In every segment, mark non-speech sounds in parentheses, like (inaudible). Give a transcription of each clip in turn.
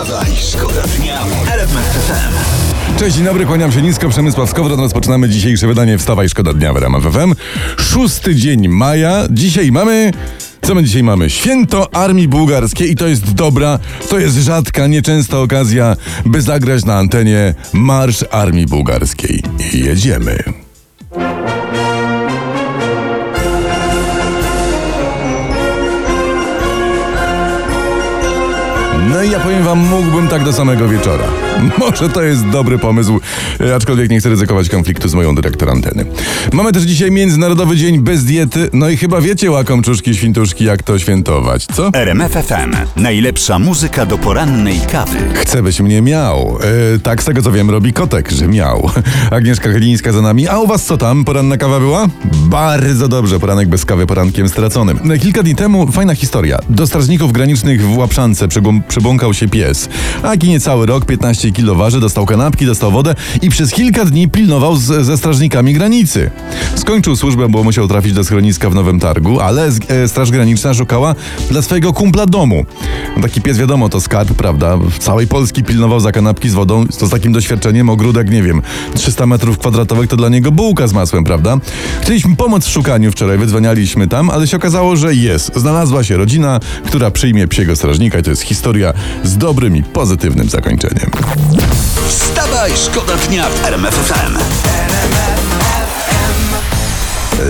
Wstawaj, szkoda dnia RMF FM. Cześć, dzień dobry, kłaniam się nisko, Przemysław Skowron. Rozpoczynamy dzisiejsze wydanie Wstawaj Szkoda Dnia w RMF FM. Szósty dzień maja. Dzisiaj mamy... Co my dzisiaj mamy? Święto Armii Bułgarskiej i to jest dobra, to jest rzadka, nieczęsta okazja, by zagrać na antenie Marsz Armii Bułgarskiej. Jedziemy. No i ja powiem wam, mógłbym tak do samego wieczora. (laughs) Może to jest dobry pomysł, e, aczkolwiek nie chcę ryzykować konfliktu z moją dyrektor anteny. Mamy też dzisiaj Międzynarodowy Dzień bez diety, no i chyba wiecie łakomczuszki, świntuszki, jak to świętować, co? RMF FM. Najlepsza muzyka do porannej kawy. Chcę byś mnie miał. E, tak, z tego co wiem, robi kotek, że miał. (laughs) Agnieszka Chylińska za nami. A u was co tam? Poranna kawa była? Bardzo dobrze, poranek bez kawy, porankiem straconym. E, Kilka dni temu fajna historia. Do strażników granicznych w Łapszance przybą- przybąkał się pies. Aki niecały rok, 15 kilo waży, dostał kanapki, dostał wodę i przez kilka dni pilnował z, ze strażnikami granicy. Skończył służbę, bo musiał trafić do schroniska w Nowym Targu, ale e, Straż Graniczna szukała dla swojego kumpla domu. No Taki pies wiadomo, to skarb, prawda? W całej Polski pilnował za kanapki z wodą, to z takim doświadczeniem ogródek, nie wiem, 300 metrów kwadratowych to dla niego bułka z masłem, prawda? Chcieliśmy pomóc w szukaniu wczoraj, wydzwanialiśmy tam, ale się okazało, że jest. Znalazła się rodzina, która przyjmie psiego strażnika i to jest historia z dobrym i pozytywnym zakończeniem. Wstawaj, szkoda dnia w RMF FM.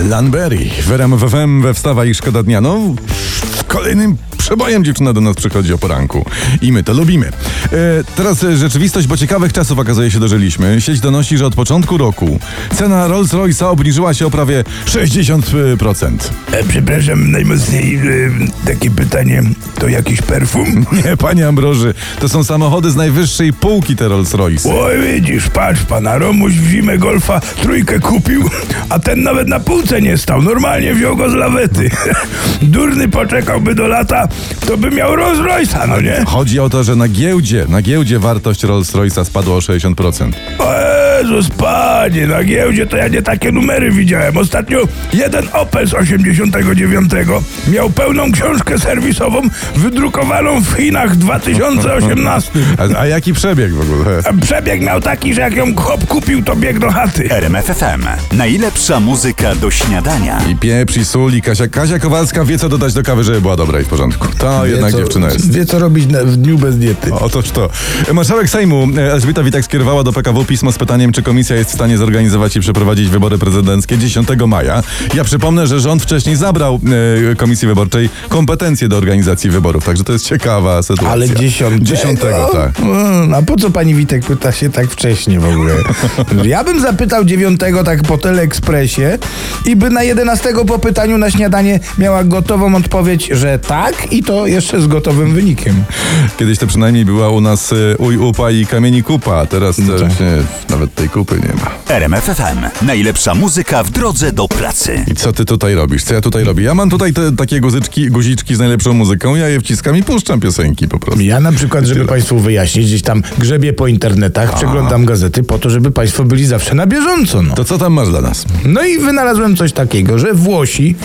Lanberry w RMF FM we Wstawa i Szkoda Dnia. No, kolejnym przebojem dziewczyna do nas przychodzi o poranku. I my to lubimy. E, teraz e, rzeczywistość, bo ciekawych czasów okazuje się dożyliśmy. Sieć donosi, że od początku roku cena Rolls-Royce'a obniżyła się o prawie 60%. E, przepraszam, najmocniej e, takie pytanie, to jakiś perfum? (laughs) Nie, panie Ambroży, to są samochody z najwyższej półki te Rolls-Royce. Oj, widzisz, patrz, pana Romuś w zimę golfa trójkę kupił, a ten nawet na półce nie stał, normalnie wziął go z lawety. (laughs) Durny poczekałby do lata, to by miał Rolls Royce'a, no nie? Chodzi o to, że na giełdzie, na giełdzie wartość Rolls-Royce'a spadła o 60%. Jezus, panie, na giełdzie to ja nie takie numery widziałem. Ostatnio jeden Opel z 89 miał pełną książkę serwisową wydrukowaną w Chinach w 2018. A, a jaki przebieg w ogóle? A Przebieg miał taki, że jak ją chłop kupił, to biegł do chaty. RMF FM. Najlepsza muzyka do śniadania. I pieprz, i sól, i Kasia. Kasia Kowalska wie, co dodać do kawy, żeby była dobra i w porządku. To jednak co, dziewczyna jest. Wie co robić na, w dniu bez diety. Otóż to. Marszałek Sejmu e, Elżbieta Witek skierowała do PKW pismo z pytaniem, czy komisja jest w stanie zorganizować i przeprowadzić wybory prezydenckie 10 maja. Ja przypomnę, że rząd wcześniej zabrał e, Komisji Wyborczej kompetencje do organizacji wyborów, także to jest ciekawa sytuacja. Ale dziesiątego? Dziesiątego, tak. Mm, A po co pani Witek pyta się tak wcześnie w ogóle? Ja bym zapytał dziewiątego tak po teleekspresie i by na jedenastego po pytaniu na śniadanie miała gotową odpowiedź, że tak i to jeszcze z gotowym wynikiem. Kiedyś to przynajmniej była u nas e, uj upa i kamieni kupa, a teraz to tak. właśnie nawet tej kupy nie ma. RMF FM. Najlepsza muzyka w drodze do pracy. I co ty tutaj robisz? Co ja tutaj robię? Ja mam tutaj te takie guzyczki, guziczki z najlepszą muzyką, ja je wciskam i puszczam piosenki po prostu. Ja na przykład, żeby Państwu wyjaśnić, gdzieś tam grzebię po internetach, przeglądam gazety po to, żeby Państwo byli zawsze na bieżąco. No. To co tam masz dla nas? No i wynalazłem coś takiego, że Włosi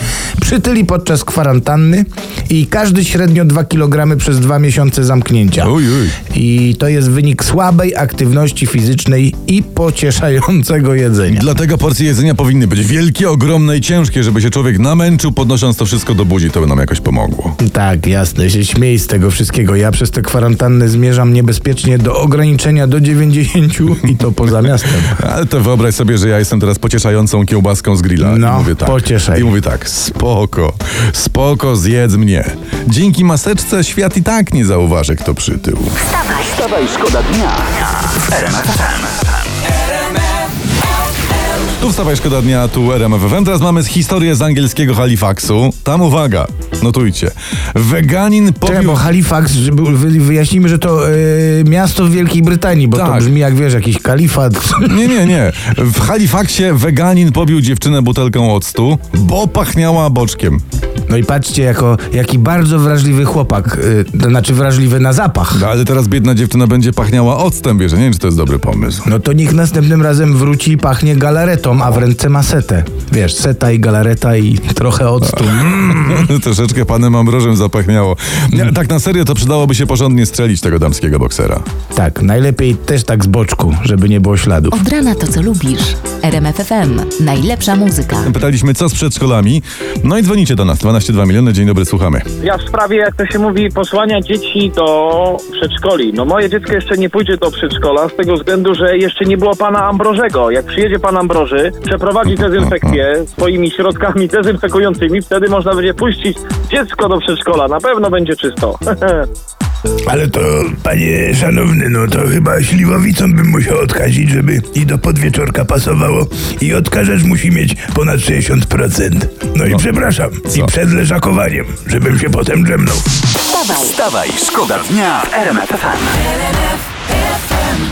przytyli podczas kwarantanny i każdy średnio 2 kg przez dwa miesiące zamknięcia. Uj, uj. I to jest wynik słabej aktywności fizycznej i pocieszającego jedzenia. Dlatego porcje jedzenia powinny być wielkie, ogromne i ciężkie, żeby się człowiek namęczył, podnosząc to wszystko do buzi, to by nam jakoś pomogło. Tak, jasne, się śmiej z tego wszystkiego. Ja przez tę kwarantannę zmierzam niebezpiecznie do ograniczenia do 90 i to poza miastem. (laughs) Ale to wyobraź sobie, że ja jestem teraz pocieszającą kiełbaską z grilla. No, I mówię tak. pocieszaj. I mówię tak, spoko, spoko, zjedz mnie. Dzięki maseczce świat i tak nie zauważy, kto przytył. Wstawaj, szkoda dnia FM. Tu wstawaj szkoda dnia, tu RMF FM. Teraz mamy historię z angielskiego Halifaxu. Tam uwaga, notujcie. Weganin Czekaj, pobił... bo Halifax, żeby wy- wyjaśnijmy, że to e, miasto w Wielkiej Brytanii, bo to Tak. brzmi jak wiesz, jakiś kalifat. Nie, nie, nie. W Halifaxie weganin pobił dziewczynę butelką octu, bo pachniała boczkiem. No i patrzcie, jako, jaki bardzo wrażliwy chłopak, y, to znaczy wrażliwy na zapach. No, ale teraz biedna dziewczyna będzie pachniała octem, wiesz, nie wiem, czy to jest dobry pomysł. No to niech następnym razem wróci i pachnie galaretą, a w ręce ma setę. Wiesz, seta i galareta i trochę octu. (laughs) Mm. Troszeczkę panem Ambrożem zapachniało. Nie, tak na serio to przydałoby się porządnie strzelić tego damskiego boksera. Tak, najlepiej też tak z boczku, żeby nie było śladów. Od rana to, co lubisz. RMFFM. Najlepsza muzyka. Pytaliśmy, co z przedszkolami. No i dzwonicie do nas. 12,2 miliony. Dzień dobry, słuchamy. Ja w sprawie, jak to się mówi, posłania dzieci do przedszkoli. No moje dziecko jeszcze nie pójdzie do przedszkola z tego względu, że jeszcze nie było pana Ambrożego. Jak przyjedzie pan Ambroży, przeprowadzi dezynfekcję swoimi środkami dezynfekującymi, wtedy można będzie puścić dziecko do przedszkola. Na pewno będzie czysto. (laughs) Ale to, panie szanowny, no to chyba śliwowicą bym musiał odkazić, żeby i do podwieczorka pasowało. I odkażacz musi mieć ponad 60%. No i przepraszam, co? i przed leżakowaniem, żebym się potem drzemnął. Wstawaj. Wstawaj, szkoda dnia w RMF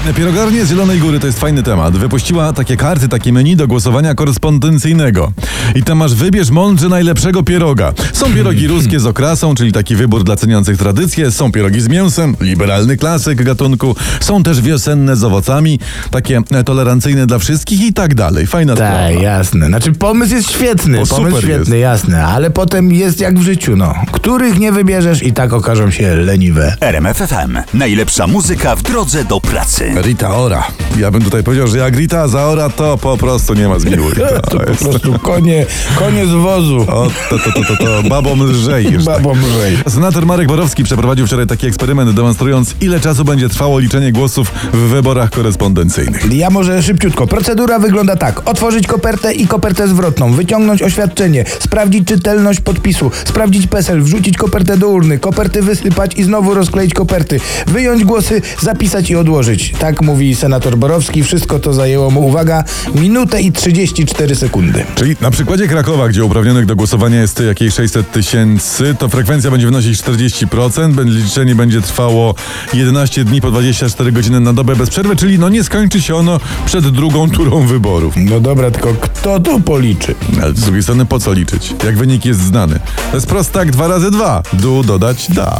FM. Pierogarnia z Zielonej Góry to jest fajny temat. Wypuściła takie karty, takie menu do głosowania korespondencyjnego. I tam masz wybierz mądrze najlepszego pieroga. Są pierogi ruskie z okrasą, czyli taki wybór dla ceniących tradycję. Są pierogi z mięsem, liberalny klasyk gatunku. Są też wiosenne z owocami, takie e, tolerancyjne dla wszystkich i tak dalej. Fajna sprawa. Tak, jasne. Znaczy pomysł jest świetny, O, pomysł super świetny, jasne, ale potem jest jak w życiu, no. Których nie wybierzesz i tak okażą się leniwe. RMF FM. Najlepsza muzyka w drodze do pracy. Rita Ora. Ja bym tutaj powiedział, że jak Rita zaora, to po prostu nie ma zmiłuj. (laughs) To po prostu konie, konie z wozu. O, to, to, to, to, to babom lżej. już tak. Babą lżej. Senator Marek Borowski przeprowadził wczoraj taki eksperyment, demonstrując, ile czasu będzie trwało liczenie głosów w wyborach korespondencyjnych. Ja może szybciutko. Procedura wygląda tak. Otworzyć kopertę i kopertę zwrotną, wyciągnąć oświadczenie, sprawdzić czytelność podpisu, sprawdzić PESEL, wrzucić kopertę do urny, koperty wysypać i znowu rozkleić koperty, wyjąć głosy, zapisać i odłożyć. Tak mówi senator Borowski. Wszystko to zajęło mu, uwaga, minutę i 34 sekundy. Czyli na przykładzie Krakowa, gdzie uprawnionych do głosowania jest jakieś 600 tysięcy, to frekwencja będzie wynosić 40%, będzie- liczenie będzie trwało 11 dni po 24 godziny na dobę bez przerwy, czyli no nie skończy się ono przed drugą turą wyborów. No dobra, tylko kto to policzy? Ale z drugiej strony po co liczyć? Jak wynik jest znany? To jest prostak 2 razy 2. Du dodać da.